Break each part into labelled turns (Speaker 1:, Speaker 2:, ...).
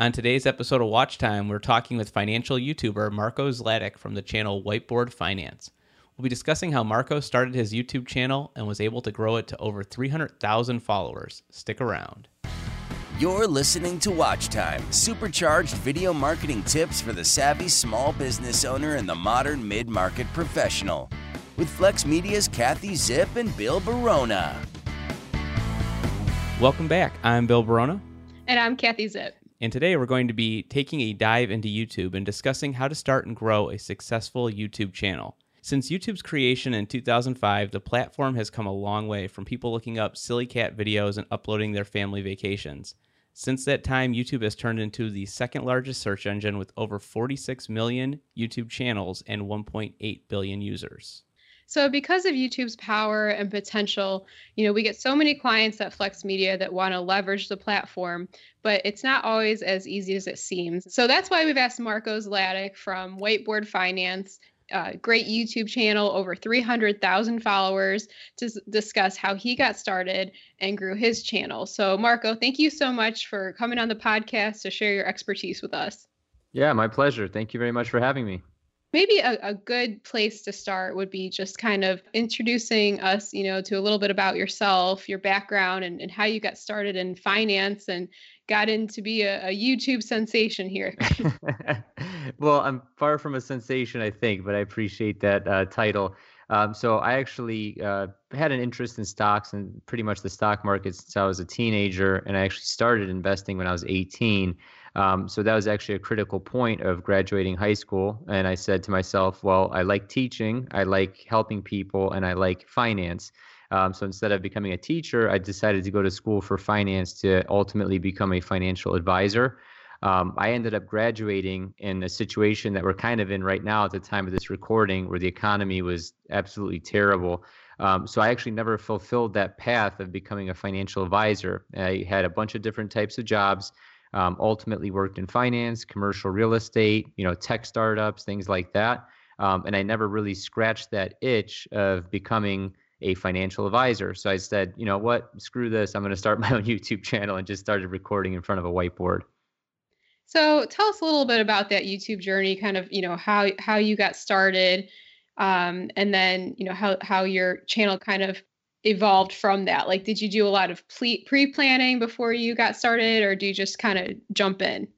Speaker 1: On today's episode of Watch Time, we're talking with financial YouTuber Marko Zlatic from the channel Whiteboard Finance. We'll be discussing how Marko started his YouTube channel and was able to grow it to over 300,000 followers. Stick around.
Speaker 2: You're listening to Watch Time, supercharged video marketing tips for the savvy small business owner and the modern mid market professional. With Flex Media's Kathy Zip and Bill Barona.
Speaker 1: Welcome back. I'm Bill Barona.
Speaker 3: And I'm Kathy Zip.
Speaker 1: And today we're going to be taking a dive into YouTube and discussing how to start and grow a successful YouTube channel. Since YouTube's creation in 2005, the platform has come a long way from people looking up silly cat videos and uploading their family vacations. Since that time, YouTube has turned into the second largest search engine with over 46 million YouTube channels and 1.8 billion users.
Speaker 3: So, because of YouTube's power and potential, you know, we get so many clients at Flex Media that want to leverage the platform, but it's not always as easy as it seems. So, that's why we've asked Marko Zlatic from Whiteboard Finance great YouTube channel, over 300,000 followers, to discuss how he got started and grew his channel. So, Marko, thank you so much for coming on the podcast to share your expertise with us.
Speaker 4: Yeah, my pleasure. Thank you very much for having me.
Speaker 3: Maybe a, a good place to start would be just kind of introducing us, you know, to a little bit about yourself, your background, and, and how you got started in finance and got in to be a, a YouTube sensation here.
Speaker 4: well, I'm far from a sensation, I think, but I appreciate that uh, title. Um, so I actually uh, had an interest in stocks and pretty much the stock market since I was a teenager, and I actually started investing when I was 18. Um, so that was actually a critical point of graduating high school. And I said to myself, well, I like teaching, I like helping people, and I like finance. Um, so instead of becoming a teacher, I decided to go to school for finance to ultimately become a financial advisor. Um, I ended up graduating in a situation that we're kind of in right now at the time of this recording, where the economy was absolutely terrible. Um, so I actually never fulfilled that path of becoming a financial advisor. I had a bunch of different types of jobs. Um, ultimately worked in finance, commercial real estate, you know, tech startups, things like that. Um, and I never really scratched that itch of becoming a financial advisor. So I said, you know what, screw this. I'm going to start my own YouTube channel and just started recording in front of a whiteboard.
Speaker 3: So tell us a little bit about that YouTube journey, kind of, you know, how how you got started, um, and then you know how how your channel kind of evolved from that? Like, did you do a lot of pre planning before you got started, or do you just kind of jump in?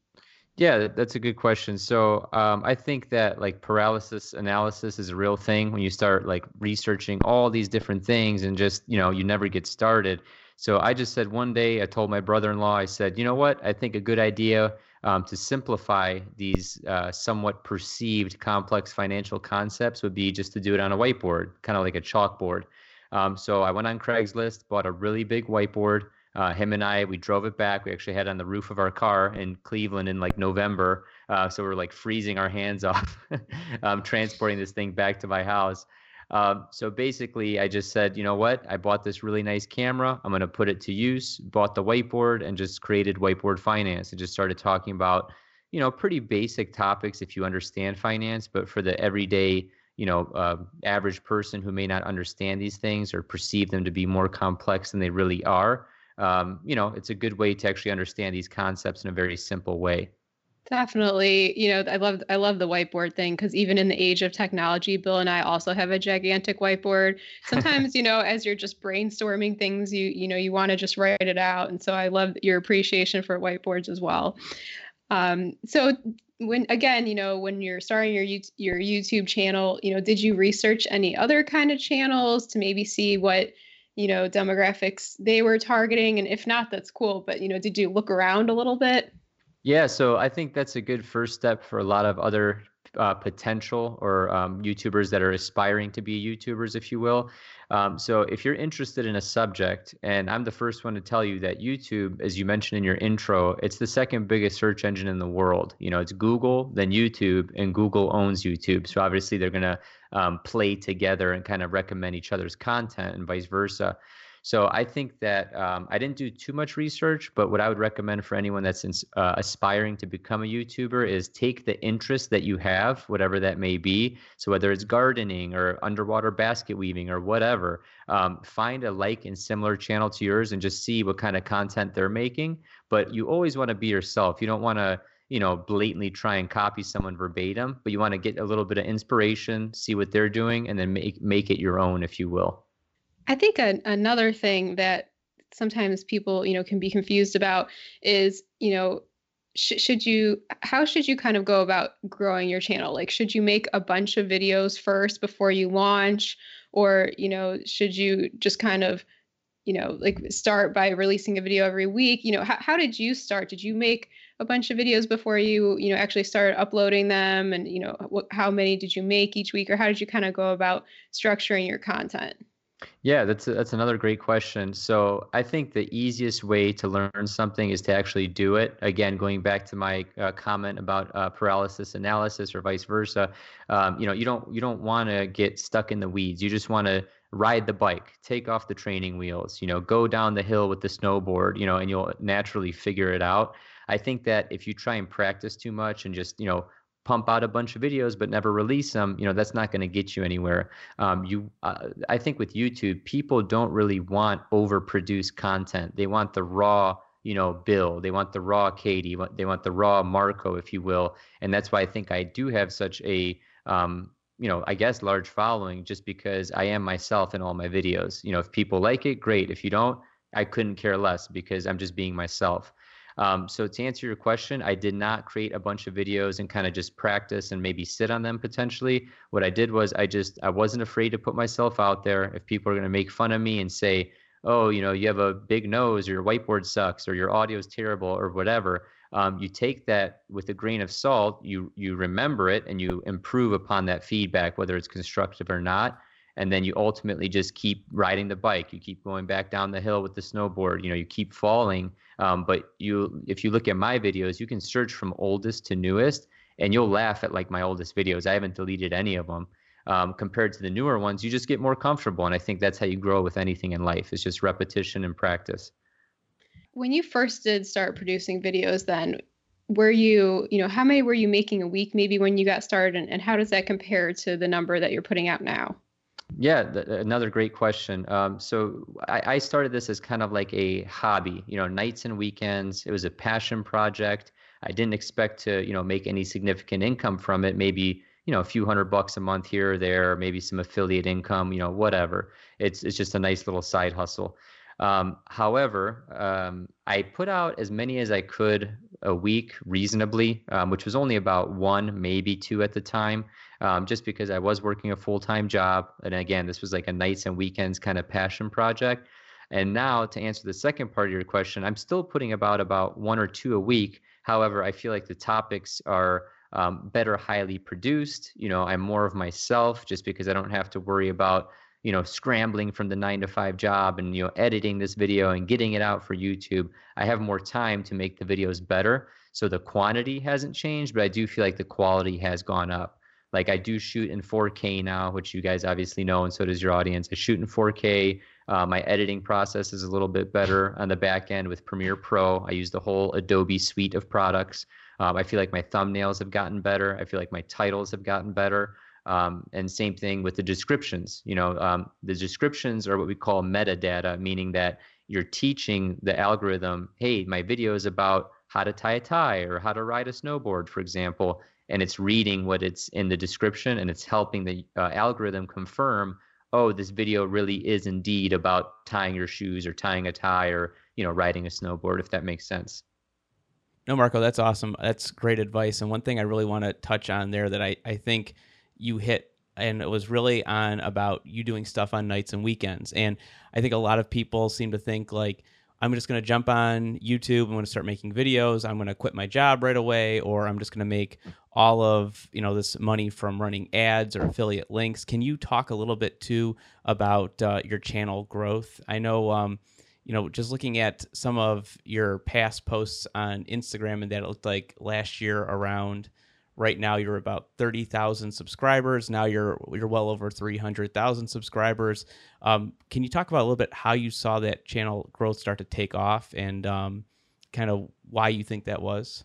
Speaker 4: Yeah, that's a good question. So um, I think that like paralysis analysis is a real thing when you start like researching all these different things and just you know you never get started. So I just said one day I told my brother-in-law I said you know what I think a good idea um, to simplify these uh, somewhat perceived complex financial concepts would be just to do it on a whiteboard, kind of like a chalkboard. Um, so I went on Craigslist, bought a really big whiteboard. Uh, him and I, we drove it back. We actually had it on the roof of our car in Cleveland in like November. Uh, so we're like freezing our hands off, um, transporting this thing back to my house. Um, so basically, I just said, you know what? I bought this really nice camera. I'm going to put it to use. Bought the whiteboard and just created Whiteboard Finance and just started talking about, you know, pretty basic topics if you understand finance, but for the everyday you know uh, average person who may not understand these things or perceive them to be more complex than they really are um, you know it's a good way to actually understand these concepts in a very simple way.
Speaker 3: Definitely. You know i love i love the whiteboard thing because even in the age of technology bill and i also have a gigantic whiteboard. Sometimes you know as you're just brainstorming things you you know you want to just write it out and so i love your appreciation for whiteboards as well um, so when again, you know, when you're starting your your YouTube channel, you know, did you research any other kind of channels to maybe see what you know demographics they were targeting, and if not, that's cool. But you know, did you look around a little bit?
Speaker 4: Yeah, so I think that's a good first step for a lot of other uh, potential or um, YouTubers that are aspiring to be YouTubers, if you will. Um, so if you're interested in a subject, and I'm the first one to tell you that YouTube, as you mentioned in your intro, it's the second biggest search engine in the world. You know, it's Google, then YouTube, and Google owns YouTube. So obviously they're going to um, play together and kind of recommend each other's content and vice versa. So I think that um, I didn't do too much research, but what I would recommend for anyone that's in, uh, aspiring to become a YouTuber is take the interest that you have, whatever that may be. So whether it's gardening or underwater basket weaving or whatever, um, find a like and similar channel to yours and just see what kind of content they're making. But you always want to be yourself. You don't want to you know blatantly try and copy someone verbatim but you want to get a little bit of inspiration see what they're doing and then make make it your own if you will
Speaker 3: I think a, another thing that sometimes people, you know, can be confused about is, you know, sh- should you how should you kind of go about growing your channel? Like should you make a bunch of videos first before you launch? Or, you know, should you just kind of you know like start by releasing a video every week? You know how, how did you start? Did you make a bunch of videos before you you know actually started uploading them? And you know what, how many did you make each week? Or how did you kind of go about structuring your content
Speaker 4: yeah, that's a, that's another great question. So I think the easiest way to learn something is to actually do it. Again, going back to my uh, comment about uh, paralysis analysis or vice versa, um, you know, you don't you don't want to get stuck in the weeds. You just want to ride the bike, take off the training wheels, you know, go down the hill with the snowboard, you know, and you'll naturally figure it out. I think that if you try and practice too much and just you know pump out a bunch of videos but never release them you know that's not going to get you anywhere. Um, you uh, i think with youtube people don't really want overproduced content. They want the raw you know bill. They want the raw katie. They want the raw marko if you will. And that's why i think i do have such a um, you know i guess large following just because i am myself in all my videos. You know if people like it great. If you don't i couldn't care less because i'm just being myself um, so to answer your question, I did not create a bunch of videos and kind of just practice and maybe sit on them potentially. What I did was I just I wasn't afraid to put myself out there. If people are going to make fun of me and say, "Oh, you know, you have a big nose, or your whiteboard sucks, or your audio is terrible, or whatever," um, you take that with a grain of salt. You you remember it and you improve upon that feedback, whether it's constructive or not and then you ultimately just keep riding the bike. You keep going back down the hill with the snowboard. You know you keep falling um, but you if you look at my videos you can search from oldest to newest and you'll laugh at like my oldest videos. I haven't deleted any of them um, compared to the newer ones. You just get more comfortable and i think that's how you grow with anything in life. It's just repetition and practice.
Speaker 3: When you first did start producing videos then were you you know how many were you making a week maybe when you got started and, and how does that compare to the number that you're putting out now
Speaker 4: yeah, th- another great question. Um, so I, I, started this as kind of like a hobby, you know, nights and weekends. It was a passion project. I didn't expect to, you know, make any significant income from it. Maybe you know a few hundred bucks a month here or there, or maybe some affiliate income, you know, whatever. It's it's just a nice little side hustle. Um, however, um, I put out as many as I could a week reasonably, um, which was only about one, maybe two at the time, um, just because I was working a full time job. And again, this was like a nights and weekends kind of passion project. And now to answer the second part of your question, I'm still putting about about one or two a week. However, I feel like the topics are um, better highly produced. You know, I'm more of myself just because I don't have to worry about you know scrambling from the nine to five job and you know editing this video and getting it out for youtube i have more time to make the videos better. So the quantity hasn't changed but i do feel like the quality has gone up. Like i do shoot in 4k now which you guys obviously know and so does your audience. I shoot in 4k uh, my editing process is a little bit better on the back end with premiere pro. I use the whole adobe suite of products. Um, i feel like my thumbnails have gotten better. I feel like my titles have gotten better um, and same thing with the descriptions. You know, um, the descriptions are what we call metadata, meaning that you're teaching the algorithm, hey, my video is about how to tie a tie or how to ride a snowboard, for example, and it's reading what it's in the description and it's helping the uh, algorithm confirm, oh, this video really is indeed about tying your shoes or tying a tie or you know riding a snowboard, if that makes sense.
Speaker 1: No, Marko, that's awesome. That's great advice. And one thing I really want to touch on there that I, I think you hit and it was really on about you doing stuff on nights and weekends. And I think a lot of people seem to think like I'm just going to jump on YouTube. I'm going to start making videos. I'm going to quit my job right away, or I'm just going to make all of you know this money from running ads or affiliate links. Can you talk a little bit too about uh, your channel growth? I know, um, you know, just looking at some of your past posts on Instagram, and that it looked like last year around right now you're about 30,000 subscribers. Now you're you're well over 300,000 subscribers. Um, can you talk about a little bit how you saw that channel growth start to take off and um, kind of why you think that was?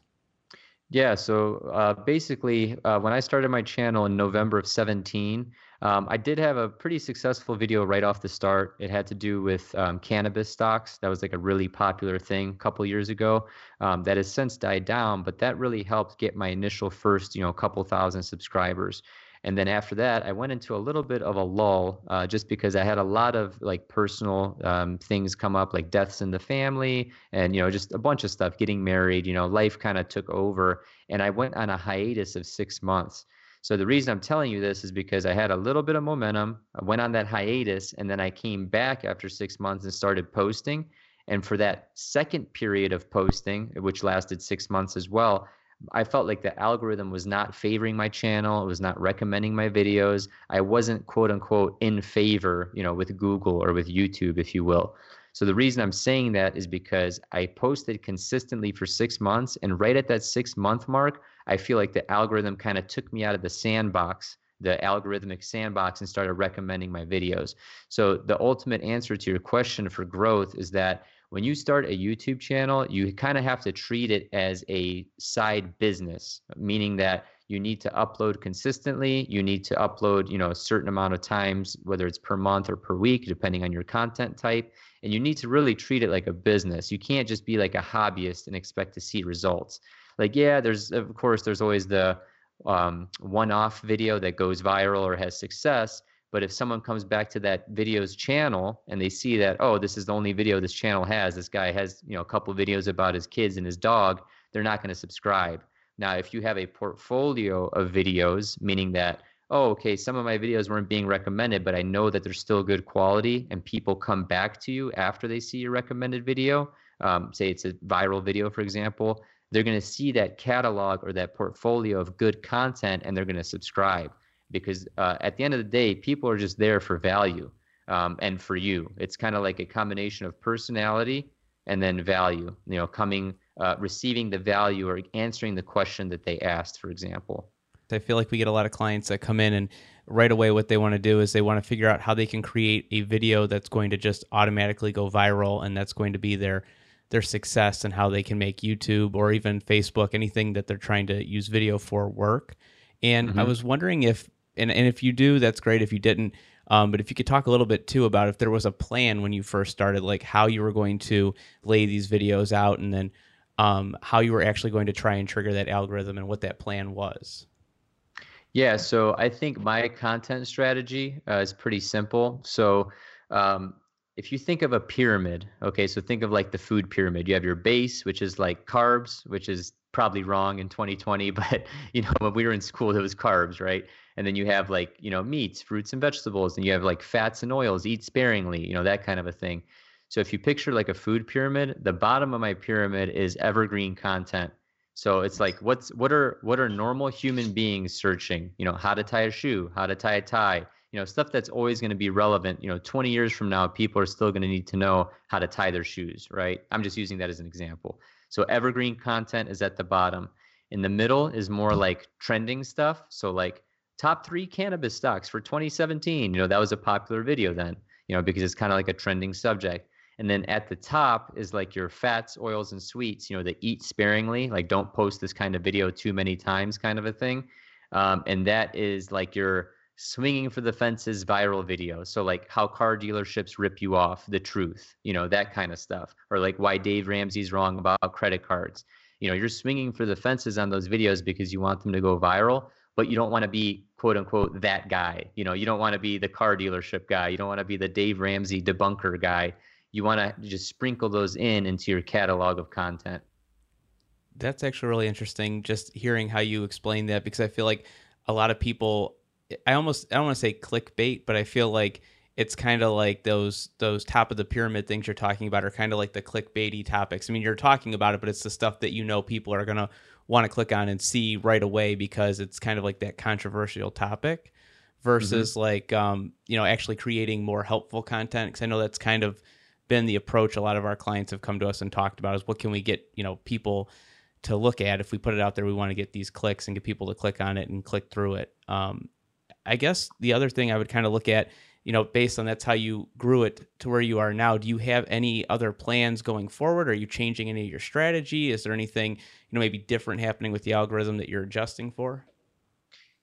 Speaker 4: Yeah, so uh, basically, uh, when I started my channel in November of 17, um, I did have a pretty successful video right off the start. It had to do with um, cannabis stocks. That was like a really popular thing a couple years ago. Um, that has since died down, but that really helped get my initial first, you know, couple thousand subscribers. And then after that, I went into a little bit of a lull uh, just because I had a lot of like personal um, things come up, like deaths in the family and, you know, just a bunch of stuff, getting married, you know, life kind of took over. And I went on a hiatus of six months. So the reason I'm telling you this is because I had a little bit of momentum. I went on that hiatus and then I came back after six months and started posting. And for that second period of posting, which lasted six months as well, I felt like the algorithm was not favoring my channel. It was not recommending my videos. I wasn't quote unquote in favor, you know, with Google or with YouTube, if you will. So the reason I'm saying that is because I posted consistently for six months, and right at that six month mark, I feel like the algorithm kind of took me out of the sandbox, the algorithmic sandbox, and started recommending my videos. So the ultimate answer to your question for growth is that when you start a YouTube channel, you kind of have to treat it as a side business, meaning that you need to upload consistently. You need to upload, you know, a certain amount of times, whether it's per month or per week, depending on your content type. And you need to really treat it like a business. You can't just be like a hobbyist and expect to see results. Like, yeah, there's of course there's always the um, one-off video that goes viral or has success but if someone comes back to that video's channel and they see that, oh, this is the only video this channel has, this guy has, you know, a couple videos about his kids and his dog, they're not going to subscribe. Now, if you have a portfolio of videos, meaning that, oh, okay, some of my videos weren't being recommended, but I know that they're still good quality and people come back to you after they see your recommended video, um, say it's a viral video, for example, they're going to see that catalog or that portfolio of good content and they're going to subscribe because uh, at the end of the day, people are just there for value um, and for you. It's kind of like a combination of personality and then value. You know, coming, uh, receiving the value or answering the question that they asked, for example.
Speaker 1: I feel like we get a lot of clients that come in and right away what they want to do is they want to figure out how they can create a video that's going to just automatically go viral and that's going to be their their success and how they can make YouTube or even Facebook anything that they're trying to use video for work. And mm-hmm. I was wondering if and and if you do, that's great. If you didn't, um, but if you could talk a little bit too about if there was a plan when you first started, like how you were going to lay these videos out, and then um, how you were actually going to try and trigger that algorithm, and what that plan was.
Speaker 4: Yeah, so I think my content strategy uh, is pretty simple. So um, if you think of a pyramid, okay, so think of like the food pyramid. You have your base, which is like carbs, which is probably wrong in 2020, but you know when we were in school, it was carbs, right? and then you have like you know meats fruits and vegetables and you have like fats and oils eat sparingly you know that kind of a thing so if you picture like a food pyramid the bottom of my pyramid is evergreen content so it's like what's what are what are normal human beings searching you know how to tie a shoe how to tie a tie you know stuff that's always going to be relevant you know 20 years from now people are still going to need to know how to tie their shoes right i'm just using that as an example so evergreen content is at the bottom in the middle is more like trending stuff so like top three cannabis stocks for 2017. You know, that was a popular video then, you know, because it's kind of like a trending subject. And then at the top is like your fats, oils, and sweets, you know, the eat sparingly, like don't post this kind of video too many times kind of a thing. Um, and that is like your swinging for the fences viral video. So, like how car dealerships rip you off, the truth, you know, that kind of stuff. Or like why Dave Ramsey's wrong about credit cards. You know, you're swinging for the fences on those videos because you want them to go viral but you don't want to be quote unquote that guy. You know, you don't want to be the car dealership guy. You don't want to be the Dave Ramsey debunker guy. You want to just sprinkle those in into your catalog of content.
Speaker 1: That's actually really interesting just hearing how you explain that because I feel like a lot of people I almost I don't want to say clickbait, but I feel like it's kind of like those those top of the pyramid things you're talking about are kind of like the clickbaity topics. I mean, you're talking about it, but it's the stuff that you know people are going to want to click on and see right away because it's kind of like that controversial topic versus mm-hmm. like um, you know actually creating more helpful content because i know that's kind of been the approach a lot of our clients have come to us and talked about is what can we get you know people to look at if we put it out there we want to get these clicks and get people to click on it and click through it um, i guess the other thing i would kind of look at you know based on that's how you grew it to where you are now do you have any other plans going forward are you changing any of your strategy is there anything you know maybe different happening with the algorithm that you're adjusting for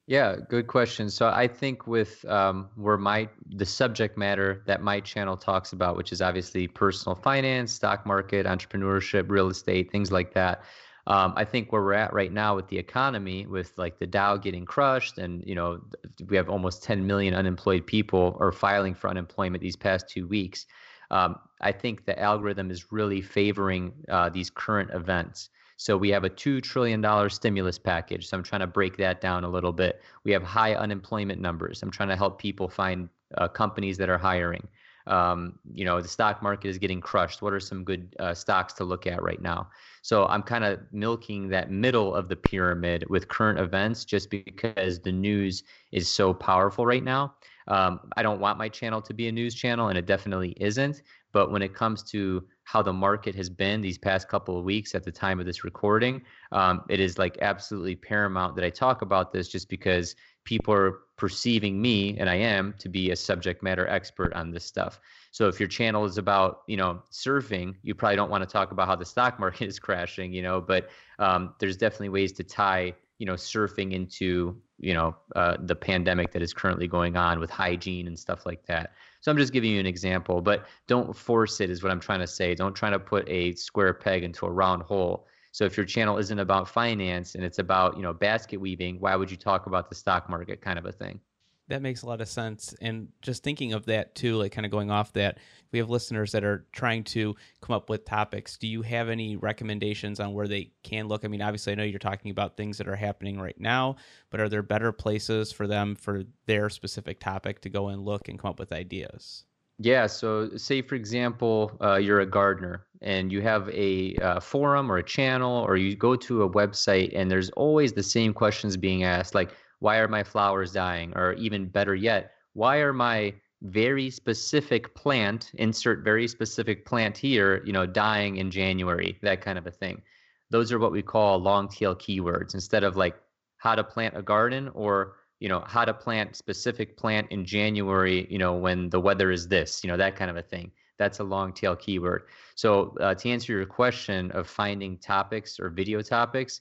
Speaker 4: yeah, good question. So I think with um, where my the subject matter that my channel talks about, which is obviously personal finance, stock market, entrepreneurship, real estate, things like that. Um, I think where we're at right now with the economy, with like the Dow getting crushed, and you know we have almost 10 million unemployed people or filing for unemployment these past two weeks. Um, I think the algorithm is really favoring uh, these current events. So we have a $2 trillion stimulus package. So I'm trying to break that down a little bit. We have high unemployment numbers. I'm trying to help people find uh, companies that are hiring. Um, you know, the stock market is getting crushed. What are some good uh, stocks to look at right now? So I'm kind of milking that middle of the pyramid with current events just because the news is so powerful right now. Um, I don't want my channel to be a news channel, and it definitely isn't. But when it comes to how the market has been these past couple of weeks at the time of this recording, um, it is like absolutely paramount that I talk about this just because people are perceiving me, and I am, to be a subject matter expert on this stuff. So if your channel is about, you know, surfing, you probably don't want to talk about how the stock market is crashing, you know, but um, there's definitely ways to tie, you know, surfing into, you know, uh, the pandemic that is currently going on with hygiene and stuff like that. So I'm just giving you an example, but don't force it, is what I'm trying to say. Don't try to put a square peg into a round hole. So if your channel isn't about finance and it's about, you know, basket weaving, why would you talk about the stock market kind of a thing?
Speaker 1: That makes a lot of sense. And just thinking of that too, like kind of going off that, we have listeners that are trying to come up with topics. Do you have any recommendations on where they can look? I mean, obviously, I know you're talking about things that are happening right now, but are there better places for them for their specific topic to go and look and come up with ideas?
Speaker 4: Yeah. So, say for example, uh, you're a gardener and you have a uh, forum or a channel, or you go to a website and there's always the same questions being asked, like, why are my flowers dying? Or even better yet, why are my very specific plant, insert very specific plant here, you know, dying in January, that kind of a thing. Those are what we call long tail keywords instead of like how to plant a garden or you know how to plant specific plant in January, you know, when the weather is this, you know, that kind of a thing. That's a long tail keyword. So uh, to answer your question of finding topics or video topics,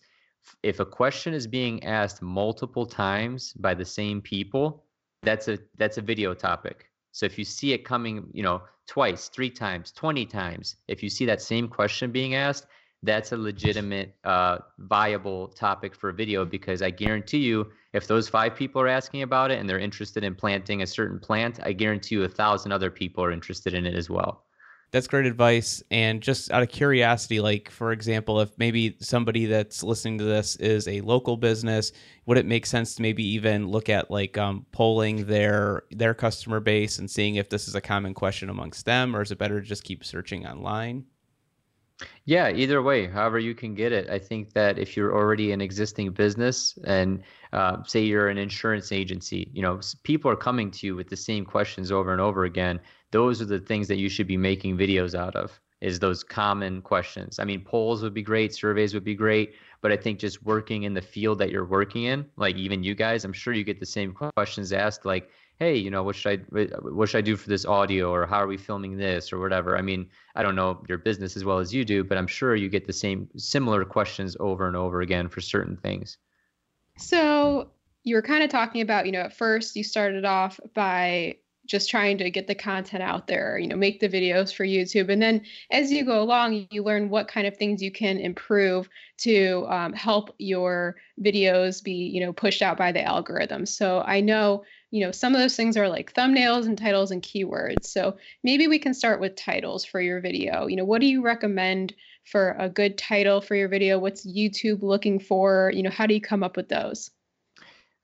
Speaker 4: if a question is being asked multiple times by the same people, that's a that's a video topic. So if you see it coming, you know, twice, three times, 20 times, if you see that same question being asked, that's a legitimate uh, viable topic for video because I guarantee you, if those five people are asking about it and they're interested in planting a certain plant, I guarantee you a thousand other people are interested in it as well
Speaker 1: that's great advice. And just out of curiosity, like for example, if maybe somebody that's listening to this is a local business, would it make sense to maybe even look at like um, polling their their customer base and seeing if this is a common question amongst them, or is it better to just keep searching online?
Speaker 4: Yeah, either way, however you can get it. I think that if you're already an existing business and uh, say you're an insurance agency, you know, people are coming to you with the same questions over and over again those are the things that you should be making videos out of is those common questions. I mean, polls would be great, surveys would be great, but I think just working in the field that you're working in, like even you guys, I'm sure you get the same questions asked like, "Hey, you know, what should I what should I do for this audio or how are we filming this or whatever." I mean, I don't know your business as well as you do, but I'm sure you get the same similar questions over and over again for certain things.
Speaker 3: So, you were kind of talking about, you know, at first you started off by just trying to get the content out there, you know, make the videos for YouTube. And then as you go along, you learn what kind of things you can improve to um, help your videos be, you know, pushed out by the algorithm. So I know, you know, some of those things are like thumbnails and titles and keywords. So maybe we can start with titles for your video. You know, what do you recommend for a good title for your video? What's YouTube looking for? You know, how do you come up with those?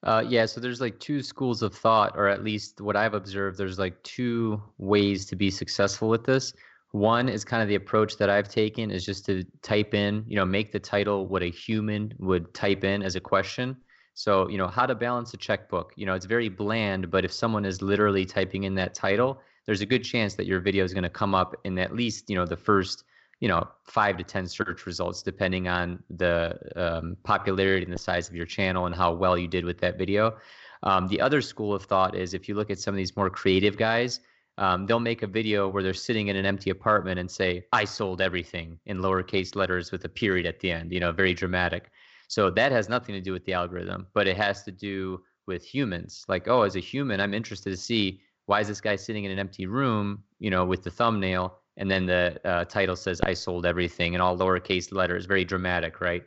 Speaker 4: Uh, yeah, so there's like two schools of thought, or at least what I've observed, there's like two ways to be successful with this. One is kind of the approach that I've taken is just to type in, you know, make the title what a human would type in as a question. So, you know, how to balance a checkbook. You know, it's very bland, but if someone is literally typing in that title, there's a good chance that your video is going to come up in at least, you know, the first you know five to ten search results depending on the um, popularity and the size of your channel and how well you did with that video. Um, the other school of thought is if you look at some of these more creative guys um, they'll make a video where they're sitting in an empty apartment and say i sold everything in lowercase letters with a period at the end you know very dramatic. So that has nothing to do with the algorithm but it has to do with humans. Like oh as a human i'm interested to see why is this guy sitting in an empty room you know with the thumbnail and then the uh, title says "I sold everything" in all lowercase letters, very dramatic, right?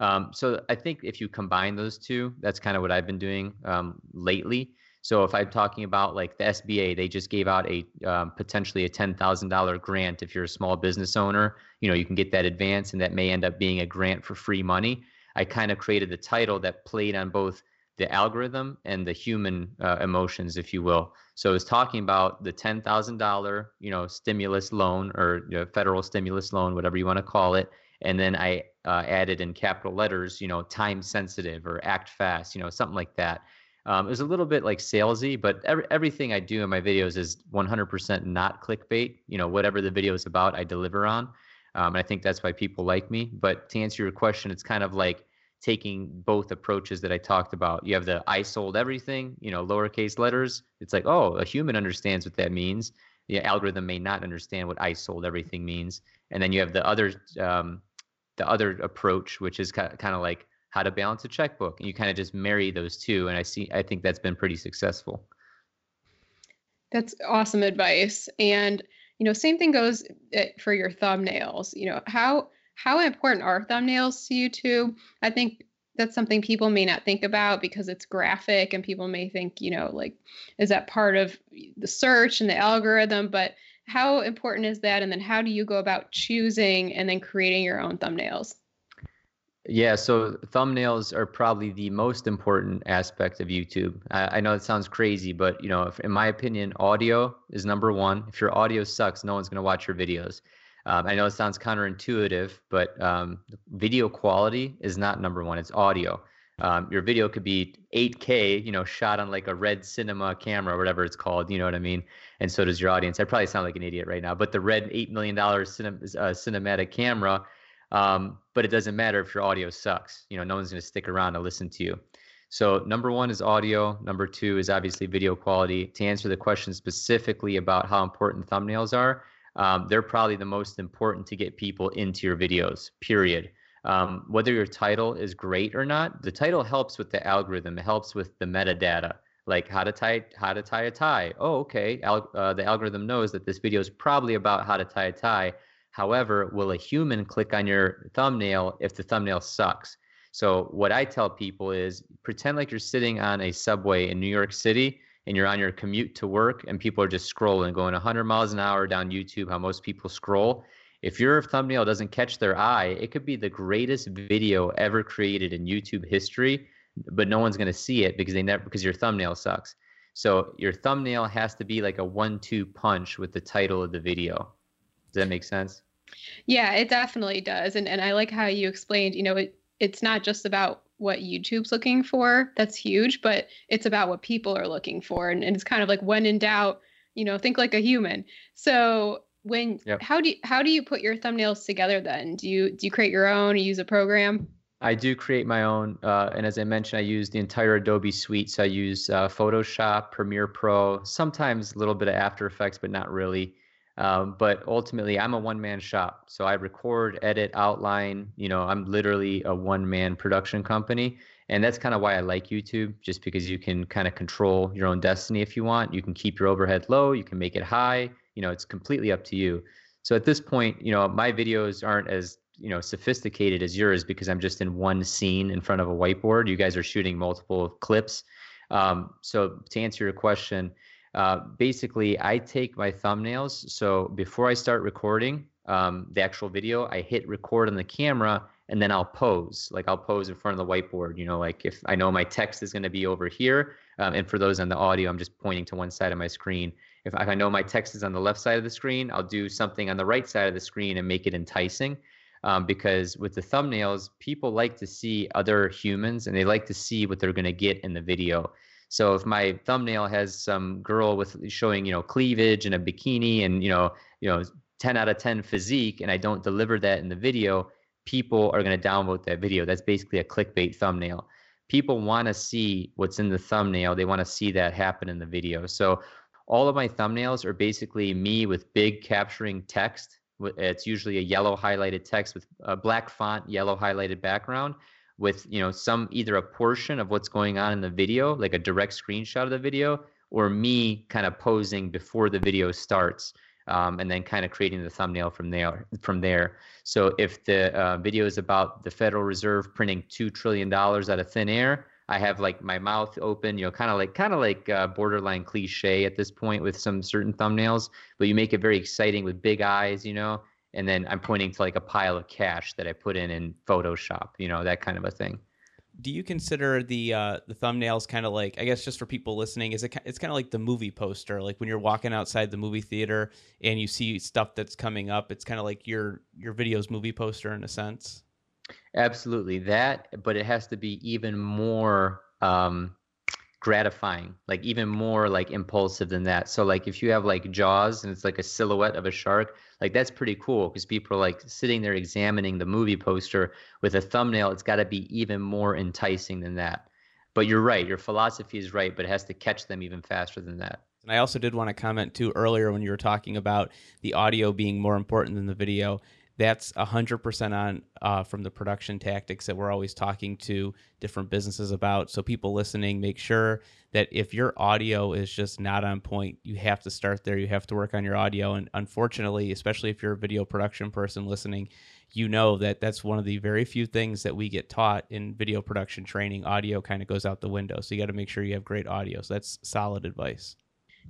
Speaker 4: Um, so I think if you combine those two, that's kind of what I've been doing um, lately. So if I'm talking about like the SBA, they just gave out a um, potentially a ten thousand dollar grant if you're a small business owner. You know, you can get that advance, and that may end up being a grant for free money. I kind of created the title that played on both the algorithm and the human uh, emotions, if you will. So it's talking about the ten thousand dollar, you know, stimulus loan or you know, federal stimulus loan, whatever you want to call it, and then I uh, added in capital letters, you know, time sensitive or act fast, you know, something like that. Um, it was a little bit like salesy, but every, everything I do in my videos is 100% not clickbait. You know, whatever the video is about, I deliver on. Um, and I think that's why people like me. But to answer your question, it's kind of like taking both approaches that I talked about. You have the I sold everything, you know, lowercase letters. It's like, oh, a human understands what that means. The algorithm may not understand what I sold everything means. And then you have the other um, the other approach, which is kind of like how to balance a checkbook. And you kind of just marry those two. And I see I think that's been pretty successful.
Speaker 3: That's awesome advice. And you know, same thing goes eh, for your thumbnails. You know, how how important are thumbnails to YouTube? I think that's something people may not think about because it's graphic and people may think, you know, like, is that part of the search and the algorithm? But how important is that? And then how do you go about choosing and then creating your own thumbnails?
Speaker 4: Yeah, so thumbnails are probably the most important aspect of YouTube. I, I know it sounds crazy, but you know, if, in my opinion, audio is number one. If your audio sucks, no one's to watch your videos. Um, I know it sounds counterintuitive, but um, video quality is not number one. It's audio. Um, your video could be 8K, you know, shot on like a red cinema camera whatever it's called. You know what I mean? And so does your audience. I probably sound like an idiot right now, but the red eight million dollar cinem- uh, cinematic camera. Um, but it doesn't matter if your audio sucks. You know, no one's going to stick around to listen to you. So number one is audio. Number two is obviously video quality. To answer the question specifically about how important thumbnails are, um, they're probably the most important to get people into your videos, period. Um, whether your title is great or not, the title helps with the algorithm. It helps with the metadata, like how to tie how to tie a tie. Oh, okay. Al- uh, the algorithm knows that this video is probably about how to tie a tie. However, will a human click on your thumbnail if the thumbnail sucks? So what I tell people is pretend like you're sitting on a subway in New York City and you're on your commute to work and people are just scrolling, going 100 miles an hour down YouTube, how most people scroll. If your thumbnail doesn't catch their eye, it could be the greatest video ever created in YouTube history, but no one's going to see it because they never because your thumbnail sucks. So your thumbnail has to be like a one-two punch with the title of the video. Does that make sense?
Speaker 3: Yeah, it definitely does. And and I like how you explained, you know, it it's not just about what YouTube's looking for. That's huge, but it's about what people are looking for. And, and it's kind of like when in doubt, you know, think like a human. So when yep. how do you, how do you put your thumbnails together then? Do you do you create your own or use a program?
Speaker 4: I do create my own, uh, and as I mentioned, I use the entire Adobe suite. So I use uh, Photoshop, Premiere Pro, sometimes a little bit of After Effects, but not really. Um, but ultimately, I'm a one man shop. So I record, edit, outline. You know, I'm literally a one man production company. And that's kind of why I like YouTube, just because you can kind of control your own destiny if you want. You can keep your overhead low, you can make it high. You know, it's completely up to you. So at this point, you know, my videos aren't as you know sophisticated as yours because I'm just in one scene in front of a whiteboard. You guys are shooting multiple clips. Um, so to answer your question, uh, basically, I take my thumbnails. So before I start recording um, the actual video, I hit record on the camera and then I'll pose. Like I'll pose in front of the whiteboard. You know, like if I know my text is going to be over here, um, and for those on the audio, I'm just pointing to one side of my screen. If, I know my text is on the left side of the screen, I'll do something on the right side of the screen and make it enticing. Um, because with the thumbnails, people like to see other humans and they like to see what they're going to get in the video. So if my thumbnail has some girl with showing, you know, cleavage and a bikini and, you know, you know, 10 out of 10 physique and I don't deliver that in the video, people are going to downvote that video. That's basically a clickbait thumbnail. People want to see what's in the thumbnail. They want to see that happen in the video. So all of my thumbnails are basically me with big capturing text. It's usually a yellow highlighted text with a black font, yellow highlighted background with, you know, some either a portion of what's going on in the video, like a direct screenshot of the video, or me kind of posing before the video starts um, and then kind of creating the thumbnail from there. From there, so if the uh, video is about the Federal Reserve printing two trillion dollars out of thin air, I have like my mouth open, you know, kind of like kind of like uh, borderline cliche at this point with some certain thumbnails, but you make it very exciting with big eyes, you know, and then I'm pointing to like a pile of cash that I put in in Photoshop, you know, that kind of a thing.
Speaker 1: Do you consider the uh, the thumbnails kind of like I guess just for people listening is it it's kind of like the movie poster like when you're walking outside the movie theater and you see stuff that's coming up it's kind of like your your video's movie poster in a sense?
Speaker 4: Absolutely that but it has to be even more um gratifying like even more like impulsive than that. So like if you have like jaws and it's like a silhouette of a shark like that's pretty cool because people are like sitting there examining the movie poster with a thumbnail it's got to be even more enticing than that. But you're right your philosophy is right but it has to catch them even faster than that.
Speaker 1: And i also did want to comment too earlier when you were talking about the audio being more important than the video that's 100% on uh, from the production tactics that we're always talking to different businesses about. So, people listening, make sure that if your audio is just not on point, you have to start there. You have to work on your audio. And unfortunately, especially if you're a video production person listening, you know that that's one of the very few things that we get taught in video production training. Audio kind of goes out the window. So, you got to make sure you have great audio. So, that's solid advice.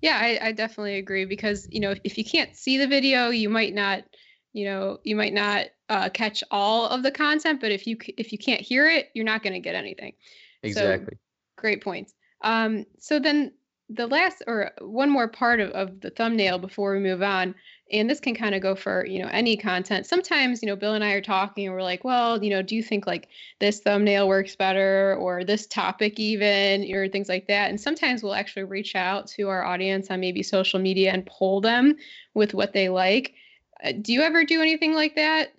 Speaker 3: Yeah, I, I definitely agree because, you know, if, if you can't see the video, you might not you know you might not uh, catch all of the content but if you if you can't hear it you're not going to get anything.
Speaker 4: Exactly.
Speaker 3: so, great points. Um, so then the last or one more part of, of the thumbnail before we move on and this can kind of go for you know any content. Sometimes you know bill and i are talking and we're like well you know do you think like this thumbnail works better or this topic even or things like that. And sometimes we'll actually reach out to our audience on maybe social media and poll them with what they like do you ever do anything like that?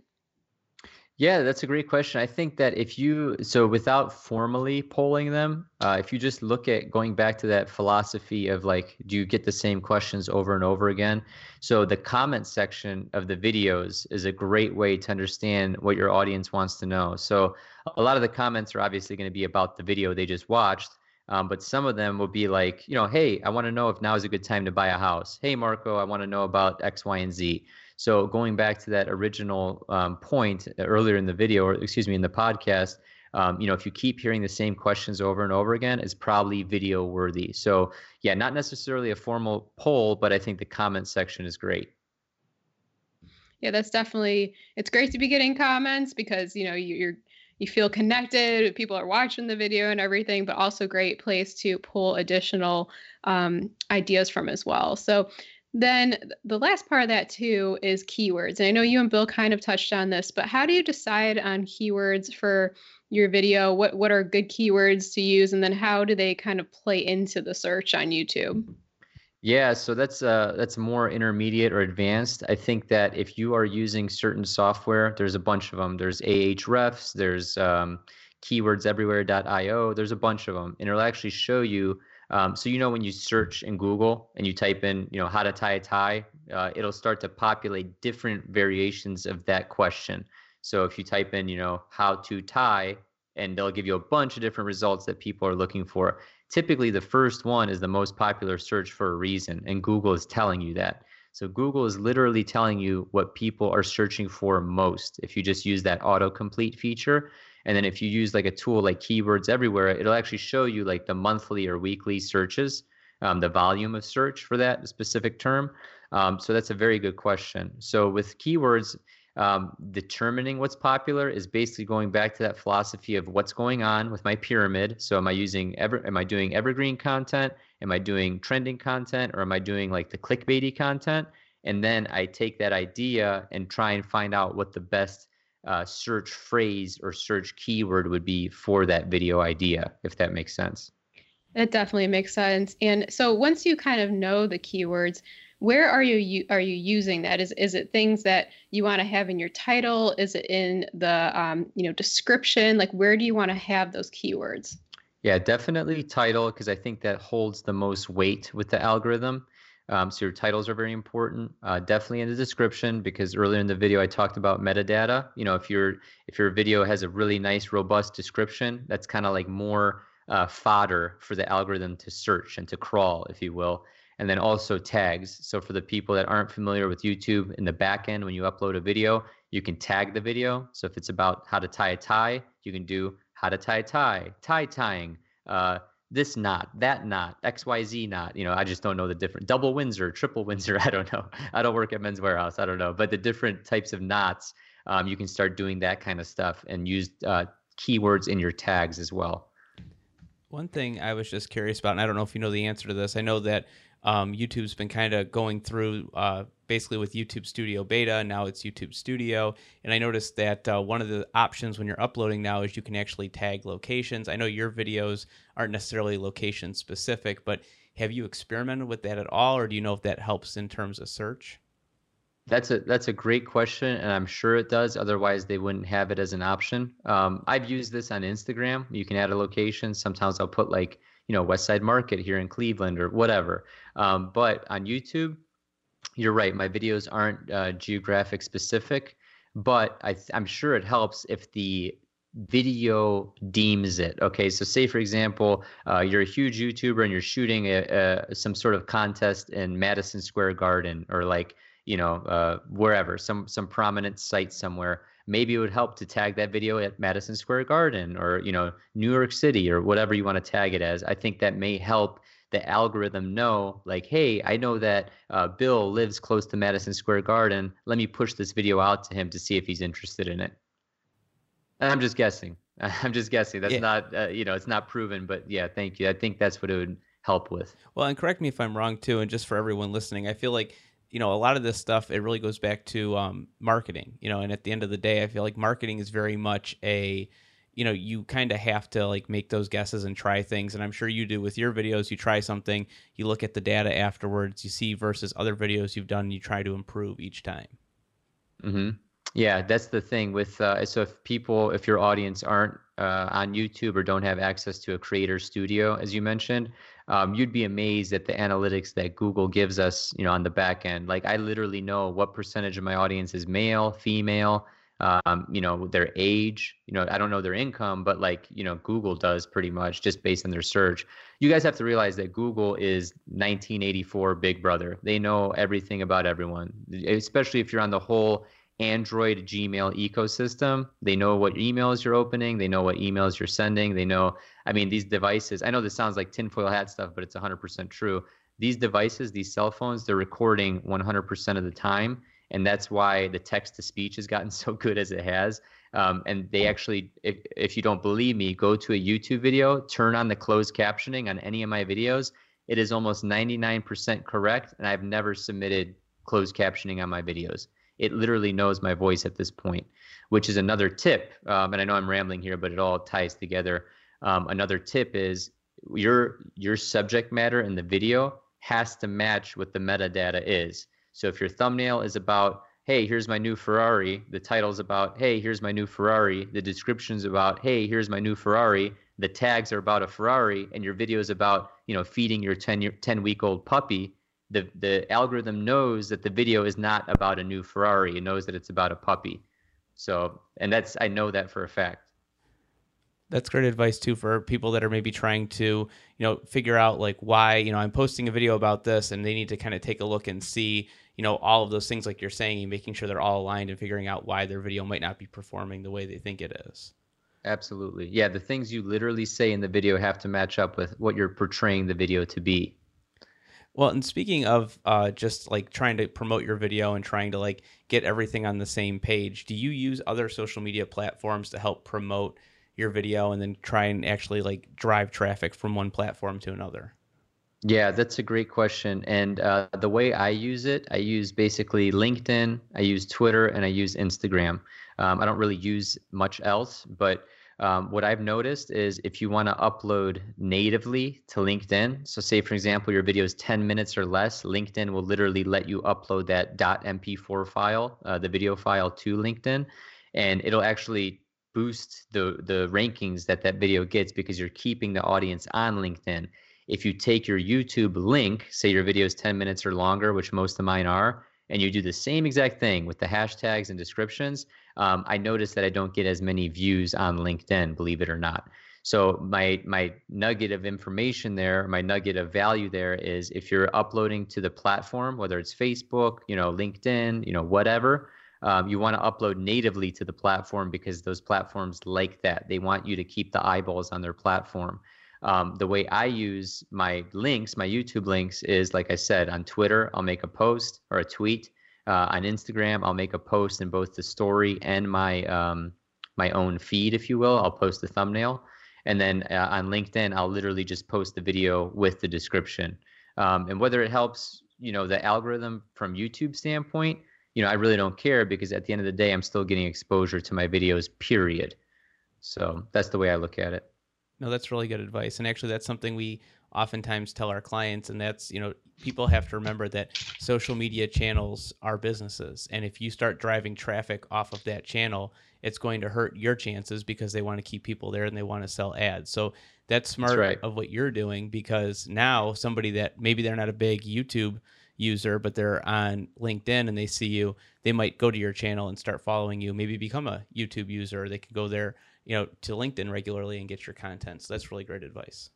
Speaker 4: Yeah, that's a great question. I think that if you, so without formally polling them, uh, if you just look at going back to that philosophy of like, do you get the same questions over and over again? So the comment section of the videos is a great way to understand what your audience wants to know. So a lot of the comments are obviously going to be about the video they just watched. Um, but some of them will be like, you know, hey, I want to know if now is a good time to buy a house. Hey, Marko, I want to know about X, Y, and Z. So going back to that original um, point earlier in the video, or excuse me, in the podcast, um, you know, if you keep hearing the same questions over and over again, it's probably video worthy. So yeah, not necessarily a formal poll, but I think the comment section is great.
Speaker 3: Yeah, that's definitely. It's great to be getting comments because you know you, you're you feel connected people are watching the video and everything but also great place to pull additional um, ideas from as well so then the last part of that too is keywords. And I know you and Bill kind of touched on this, but how do you decide on keywords for your video? What what are good keywords to use and then how do they kind of play into the search on YouTube?
Speaker 4: Yeah, so that's uh that's more intermediate or advanced. I think that if you are using certain software, there's a bunch of them. There's Ahrefs, there's um, keywordseverywhere.io, there's a bunch of them, and it'll actually show you um, so you know when you search in Google and you type in, you know, how to tie a tie, uh, it'll start to populate different variations of that question. So if you type in, you know, how to tie, and they'll give you a bunch of different results that people are looking for. Typically, the first one is the most popular search for a reason, and Google is telling you that. So Google is literally telling you what people are searching for most. If you just use that autocomplete feature, and then if you use like a tool like Keywords Everywhere, it'll actually show you like the monthly or weekly searches, um, the volume of search for that specific term. Um, so that's a very good question. So with keywords, um, determining what's popular is basically going back to that philosophy of what's going on with my pyramid. So am I using ever am I doing evergreen content? Am I doing trending content or am I doing like the clickbaity content? And then I take that idea and try and find out what the best uh, search phrase or search keyword would be for that video idea, if that makes sense.
Speaker 3: It definitely makes sense. And so once you kind of know the keywords, where are you are you using that? Is is it things that you want to have in your title? Is it in the um, you know description? Like where do you want to have those keywords?
Speaker 4: Yeah, definitely title because I think that holds the most weight with the algorithm. Um, so your titles are very important. Uh, definitely in the description because earlier in the video I talked about metadata. You know, if your if your video has a really nice robust description, that's kind of like more uh, fodder for the algorithm to search and to crawl, if you will. And then also tags. So for the people that aren't familiar with YouTube in the back end, when you upload a video, you can tag the video. So if it's about how to tie a tie, you can do how to tie a tie, tie tying. Uh, this knot, that knot, XYZ knot. You know, I just don't know the different double Windsor, triple Windsor. I don't know. I don't work at Men's Wearhouse. I don't know. But the different types of knots, um, you can start doing that kind of stuff and use uh, keywords in your tags as well.
Speaker 1: One thing I was just curious about, and I don't know if you know the answer to this. I know that um, YouTube's been kind of going through uh, basically with YouTube Studio Beta. Now it's YouTube Studio. And I noticed that uh, one of the options when you're uploading now is you can actually tag locations. I know your videos aren't necessarily location specific, but have you experimented with that at all, or do you know if that helps in terms of search?
Speaker 4: That's a that's a great question, and I'm sure it does. Otherwise, they wouldn't have it as an option. Um, I've used this on Instagram. You can add a location. Sometimes I'll put like you know West Side Market here in Cleveland or whatever. Um, but on YouTube, you're right. My videos aren't uh, geographic specific, but I I'm sure it helps if the video deems it. Okay, so say for example, uh, you're a huge YouTuber and you're shooting a, a, some sort of contest in Madison Square Garden or like you know uh, wherever, some some prominent site somewhere maybe it would help to tag that video at Madison Square Garden or you know New York City or whatever you want to tag it as. I think that may help the algorithm know like hey i know that uh, bill lives close to madison square garden. Let me push this video out to him to see if he's interested in it. And i'm just guessing. I'm just guessing. That's yeah. not uh, you know it's not proven but yeah thank you. I think that's what it would help with.
Speaker 1: Well and correct me if i'm wrong too and just for everyone listening i feel like you know, a lot of this stuff, it really goes back to um, marketing, you know, and at the end of the day, I feel like marketing is very much a, you know, you kind of have to like make those guesses and try things. And I'm sure you do with your videos. You try something, you look at the data afterwards, you see versus other videos you've done, you try to improve each time.
Speaker 4: Mm-hmm. Yeah, that's the thing with uh, so if people, if your audience aren't uh, on YouTube or don't have access to a creator studio, as you mentioned, um, you'd be amazed at the analytics that Google gives us, you know, on the back end. Like I literally know what percentage of my audience is male, female, um, you know, their age. You know, I don't know their income, but like you know, Google does pretty much just based on their search. You guys have to realize that Google is 1984 Big Brother. They know everything about everyone, especially if you're on the whole Android Gmail ecosystem. They know what emails you're opening. They know what emails you're sending. They know, I mean, these devices, I know this sounds like tinfoil hat stuff, but it's 100% true. These devices, these cell phones, they're recording 100% of the time. And that's why the text to speech has gotten so good as it has. Um, and they actually, if, if you don't believe me, go to a YouTube video, turn on the closed captioning on any of my videos. It is almost 99% correct. And I've never submitted closed captioning on my videos it literally knows my voice at this point, which is another tip. Um, and I know I'm rambling here, but it all ties together. Um, another tip is your your subject matter in the video has to match what the metadata is. So if your thumbnail is about, hey, here's my new Ferrari, the title's about, hey, here's my new Ferrari, the description's about, hey, here's my new Ferrari, the tags are about a Ferrari, and your video is about, you know, feeding your 10 year, 10 week old puppy, the the algorithm knows that the video is not about a new Ferrari. It knows that it's about a puppy. So, and that's I know that for a fact.
Speaker 1: That's great advice too for people that are maybe trying to, you know, figure out like why, you know, I'm posting a video about this and they need to kind of take a look and see, you know, all of those things like you're saying and making sure they're all aligned and figuring out why their video might not be performing the way they think it is.
Speaker 4: Absolutely. Yeah, the things you literally say in the video have to match up with what you're portraying the video to be.
Speaker 1: Well, and speaking of uh, just like trying to promote your video and trying to like get everything on the same page, do you use other social media platforms to help promote your video and then try and actually like drive traffic from one platform to another?
Speaker 4: Yeah, that's a great question. And uh, the way I use it, I use basically LinkedIn, I use Twitter, and I use Instagram. Um, I don't really use much else, but Um, what I've noticed is if you want to upload natively to LinkedIn, so say for example your video is 10 minutes or less, LinkedIn will literally let you upload that .mp4 file, uh, the video file to LinkedIn, and it'll actually boost the the rankings that that video gets because you're keeping the audience on LinkedIn. If you take your YouTube link, say your video is 10 minutes or longer, which most of mine are, and you do the same exact thing with the hashtags and descriptions, um, I notice that I don't get as many views on LinkedIn, believe it or not. So my my nugget of information there, my nugget of value there is if you're uploading to the platform, whether it's Facebook, you know, LinkedIn, you know, whatever, um, you want to upload natively to the platform because those platforms like that. They want you to keep the eyeballs on their platform. Um, the way I use my links, my YouTube links, is like I said, on Twitter, I'll make a post or a tweet. Uh, on Instagram, I'll make a post in both the story and my um, my own feed, if you will. I'll post the thumbnail, and then uh, on LinkedIn, I'll literally just post the video with the description. Um, and whether it helps, you know, the algorithm from YouTube standpoint, you know, I really don't care because at the end of the day, I'm still getting exposure to my videos. Period. So that's the way I look at it.
Speaker 1: No, that's really good advice. And actually, that's something we oftentimes tell our clients. And that's, you know, people have to remember that social media channels are businesses. And if you start driving traffic off of that channel, it's going to hurt your chances because they want to keep people there and they want to sell ads. So that's smart that's right. of what you're doing because now somebody that maybe they're not a big YouTube user, but they're on LinkedIn and they see you, they might go to your channel and start following you, maybe become a YouTube user. They can go there you know to linkedin regularly and get your content. So that's really great advice.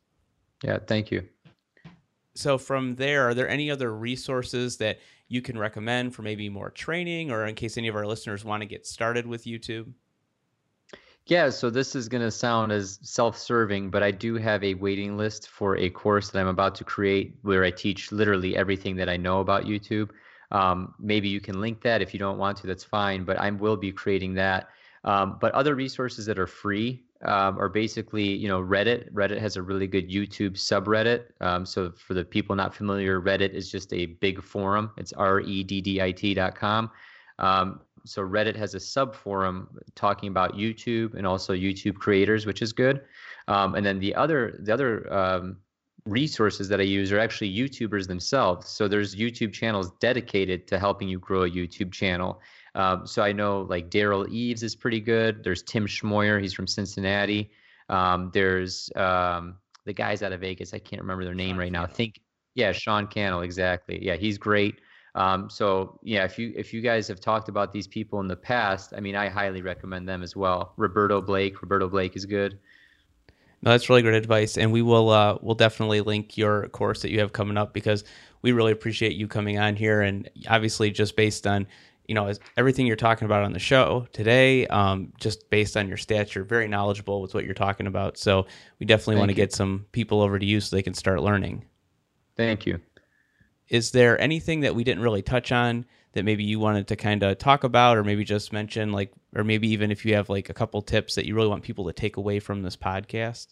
Speaker 4: Yeah thank you.
Speaker 1: So from there are there any other resources that you can recommend for maybe more training or in case any of our listeners want to get started with youtube
Speaker 4: yeah, so this is going to sound as self serving, but I do have a waiting list for a course that I'm about to create where I teach literally everything that I know about YouTube. Um, maybe you can link that. If you don't want to, that's fine, but I will be creating that. Um, but other resources that are free um, are basically, you know, Reddit. Reddit has a really good YouTube subreddit. Um, so for the people not familiar, Reddit is just a big forum. It's R-E-D-D-I-T dot com. Um, so Reddit has a sub forum talking about YouTube and also YouTube creators, which is good. Um, and then the other the other um, resources that I use are actually YouTubers themselves. So there's YouTube channels dedicated to helping you grow a YouTube channel. Um, so I know like Derral Eves is pretty good. There's Tim Schmoyer, he's from Cincinnati. Um, there's um, the guys out of Vegas. I can't remember their name Sean right now. I think yeah, Sean Cannell, exactly. Yeah, he's great. Um, so yeah, if you if you guys have talked about these people in the past, I mean, I highly recommend them as well. Roberto Blake, Roberto Blake is good.
Speaker 1: No, that's really great advice, and we will uh, we'll definitely link your course that you have coming up because we really appreciate you coming on here, and obviously just based on you know, everything you're talking about on the show today, um, just based on your stats, you're very knowledgeable with what you're talking about. So we definitely want to get some people over to you so they can start learning.
Speaker 4: Thank you.
Speaker 1: Is there anything that we didn't really touch on that maybe you wanted to kind of talk about, or maybe just mention, like, or maybe even if you have like a couple tips that you really want people to take away from this podcast?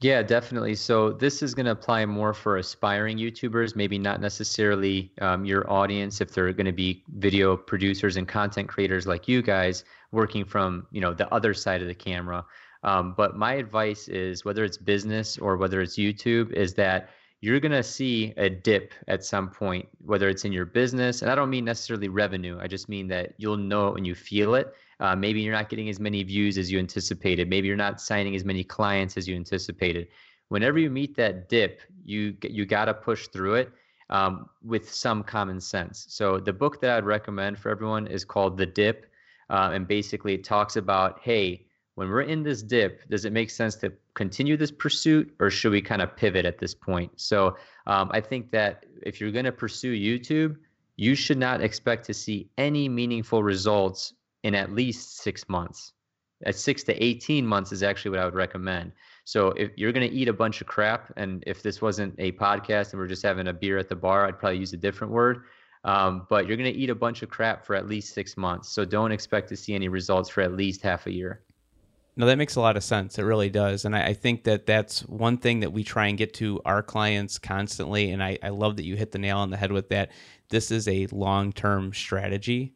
Speaker 4: Yeah, definitely. So this is going to apply more for aspiring YouTubers, maybe not necessarily um, your audience if they're going to be video producers and content creators like you guys working from you know the other side of the camera. Um, but my advice is whether it's business or whether it's YouTube, is that you're going to see a dip at some point, whether it's in your business. And I don't mean necessarily revenue. I just mean that you'll know it and you feel it uh, maybe you're not getting as many views as you anticipated. Maybe you're not signing as many clients as you anticipated. Whenever you meet that dip, you you got to push through it um, with some common sense. So the book that I'd recommend for everyone is called The Dip, uh, and basically it talks about hey, when we're in this dip, does it make sense to continue this pursuit or should we kind of pivot at this point? So um, I think that if you're going to pursue YouTube, you should not expect to see any meaningful results in at least six months. At six to 18 months is actually what I would recommend. So if you're going to eat a bunch of crap, and if this wasn't a podcast and we're just having a beer at the bar, I'd probably use a different word. Um, but you're going to eat a bunch of crap for at least six months. So don't expect to see any results for at least half a year.
Speaker 1: No, that makes a lot of sense. It really does. And I, I, think that that's one thing that we try and get to our clients constantly. And I, I love that you hit the nail on the head with that. This is a long term strategy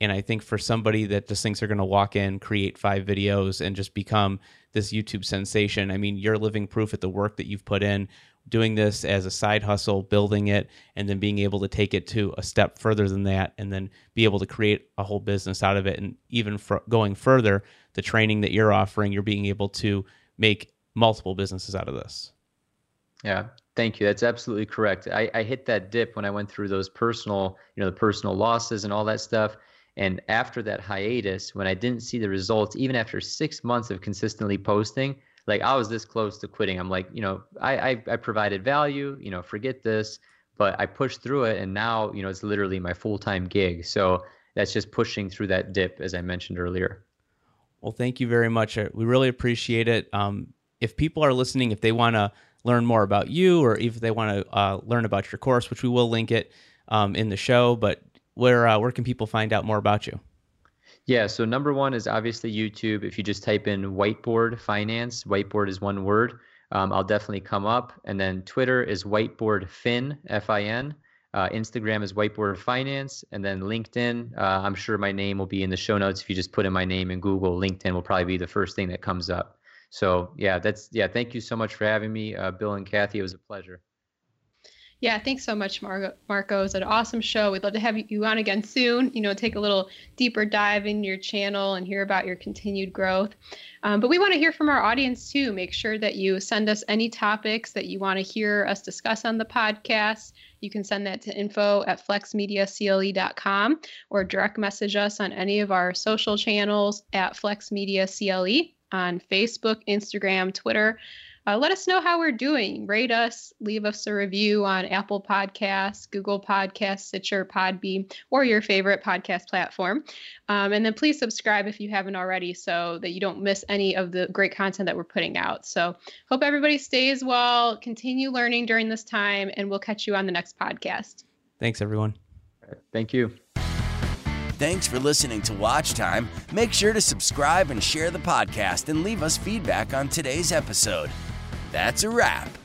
Speaker 1: And I think for somebody that just thinks they're going to walk in, create five videos, and just become this YouTube sensation, I mean, you're living proof at the work that you've put in, doing this as a side hustle, building it, and then being able to take it to a step further than that, and then be able to create a whole business out of it. And even going further, the training that you're offering, you're being able to make multiple businesses out of this.
Speaker 4: Yeah, thank you. That's absolutely correct. I, I hit that dip when I went through those personal, you know, the personal losses and all that stuff. And after that hiatus, when I didn't see the results, even after six months of consistently posting, like I was this close to quitting. I'm like, you know, I, I, I provided value, you know, forget this, but I pushed through it. And now, you know, it's literally my full time gig. So that's just pushing through that dip, as I mentioned earlier.
Speaker 1: Well, thank you very much. We really appreciate it. Um, if people are listening, if they want to learn more about you or if they want to uh, learn about your course, which we will link it um, in the show, but where uh, where can people find out more about you?
Speaker 4: Yeah, so number one is obviously YouTube. If you just type in whiteboard finance, whiteboard is one word. Um, I'll definitely come up. And then Twitter is whiteboard fin, F I N. Uh, Instagram is whiteboard finance. And then LinkedIn, uh, I'm sure my name will be in the show notes. If you just put in my name in Google, LinkedIn will probably be the first thing that comes up. So yeah, that's yeah. Thank you so much for having me, uh, Bill and Kathy. It was a pleasure.
Speaker 3: Yeah, thanks so much, Marko. Marko, it's an awesome show. We'd love to have you on again soon. You know, take a little deeper dive in your channel and hear about your continued growth. Um, but we want to hear from our audience too. Make sure that you send us any topics that you want to hear us discuss on the podcast. You can send that to info at flexmediacle.com or direct message us on any of our social channels at flexmediacle on Facebook, Instagram, Twitter. Uh, let us know how we're doing. Rate us, leave us a review on Apple Podcasts, Google Podcasts, Stitcher, Podbean, or your favorite podcast platform. Um, and then please subscribe if you haven't already so that you don't miss any of the great content that we're putting out. So, hope everybody stays well, continue learning during this time, and we'll catch you on the next podcast.
Speaker 1: Thanks, everyone.
Speaker 4: Thank you.
Speaker 2: Thanks for listening to Watch Time. Make sure to subscribe and share the podcast and leave us feedback on today's episode. That's a wrap.